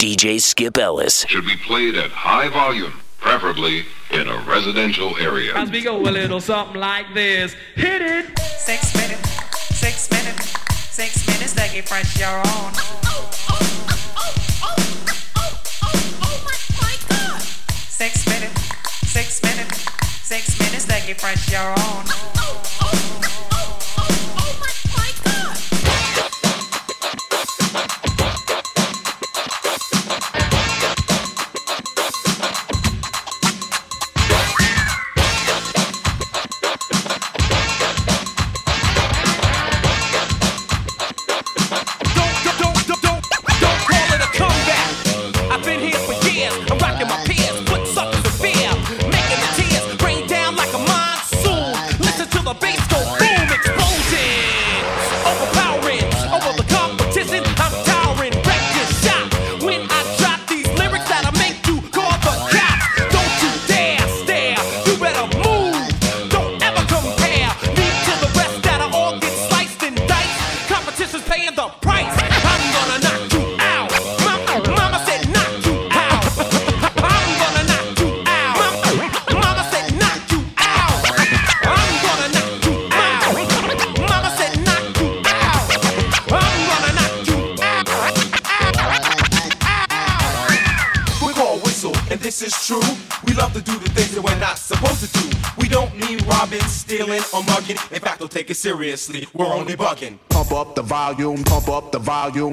DJ Skip Ellis. Should be played at high volume, preferably in a residential area. As we go a little something like this. Hit it! Six minutes, six minutes, six minutes to get fresh your own. Six minutes, six minutes, six minutes to get fresh your own. The price. I'm gonna knock you out. Mama, mama said knock you out. I'm gonna knock you out. Mama, mama said knock you out. I'm gonna knock you out. Mama said knock you out. I'm gonna knock you out. We call whistle, and this is true. We love to do the things that we're not supposed to do. We don't mean robbing, stealing, or mugging. Take it seriously. We're only bugging. Pump up the volume, pump up the volume.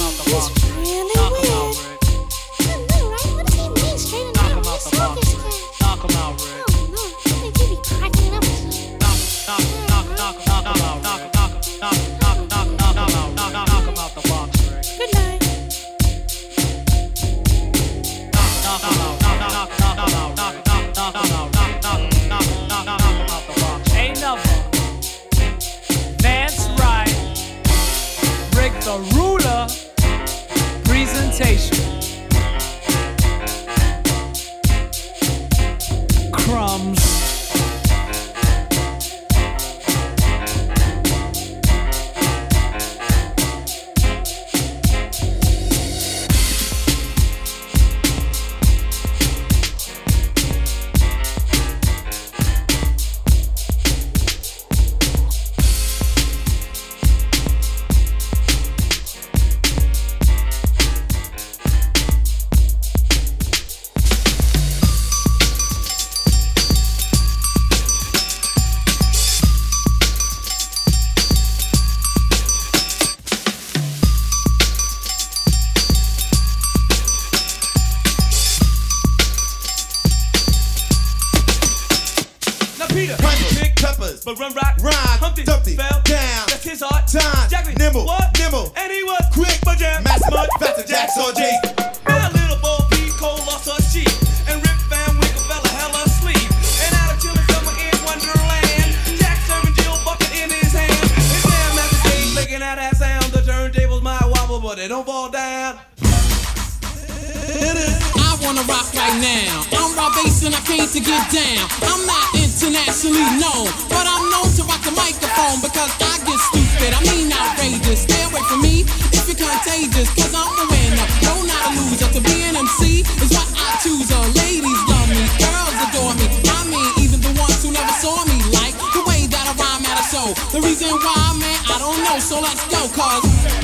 Uncle Knock Crumbs. Peppers. but run rock, Rhyme, Humpty, Dumpty, fell down. That's his art. Time, Jackson, nimble, what? nimble. And he was quick, for jam, Mass mud, faster jacks or G. Now little Bo Peep Cole lost her sheep, and Rip Van Winkle fell a hell of asleep. And out of chilling summer in Wonderland, Jack serving Jill bucket in his hand. His damn master Dave making out that sound. The turntables might wobble, but they don't fall down. I wanna rock right now. I'm Rob Base and I came to get down. I'm not internationally known, but I'm microphone because I get stupid. I mean outrageous. Stay away from me if you're contagious, cause I'm the winner. No, not a loser. To be an MC is what I choose. Uh, ladies love me, girls adore me. I mean, even the ones who never saw me like the way that I rhyme at a show. The reason why, man, I don't know. So let's go, cause.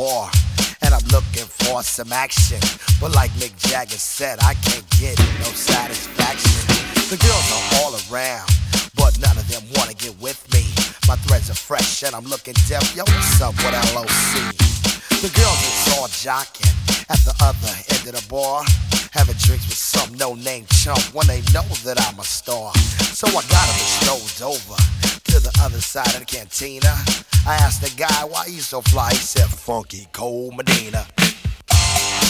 bar, and I'm looking for some action. But like Mick Jagger said, I can't get no satisfaction. The girls are all around, but none of them wanna get with me. My threads are fresh, and I'm looking deaf. Yo, what's up with LOC? The girls is all jocking at the other end of the bar, having drinks with some no-name chump when they know that I'm a star. So I got them strolled over to the other side of the cantina. I asked the guy why you so fly. He said, "Funky Cold Medina."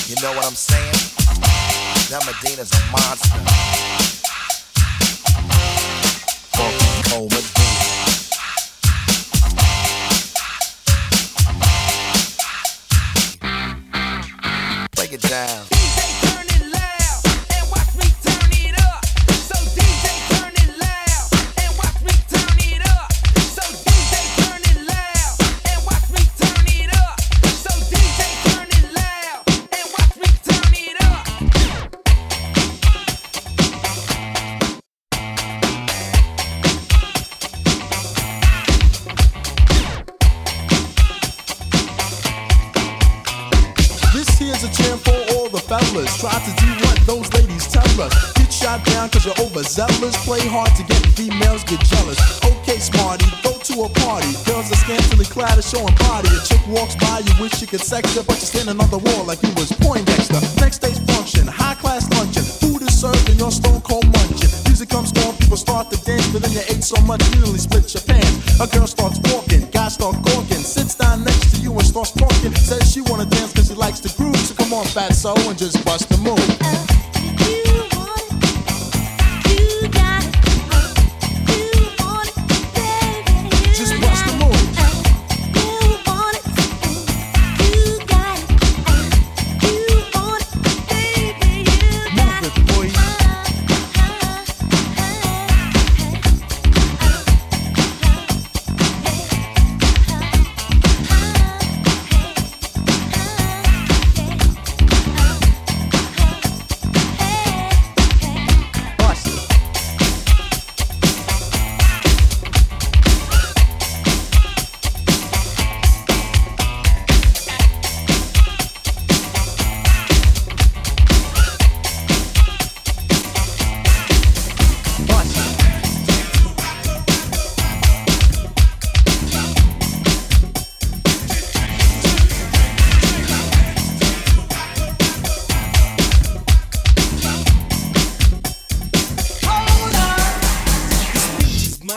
You know what I'm saying? That Medina's a monster. Funky Cold Medina. Try to do what those ladies tell us. Get shot down cause you're overzealous. Play hard to get females, get jealous. Okay, smarty, go to a party. Girls are scantily clad and showing body. A chick walks by, you wish you could sex her, but you're standing on the wall like you was Poindexter. Next day's function, high class luncheon. Food is served and you're stone cold people start to dance, but then you ate so much you nearly split your pants. A girl starts walking, guy start gawking, sits down next to you and starts talking. Says she wanna dance cause she likes the groove. So come on, fat soul, and just bust the move.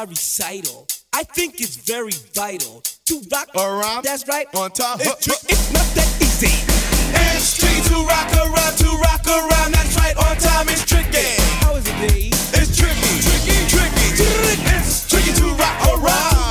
my recital. I think it's very vital to rock a rhyme. That's right. On time. It's, it's not that easy. It's tricky to rock around to rock around. That's right. On time is tricky. How is it, Dave? It's tricky, tricky, tricky. It's tricky to rock a rhyme.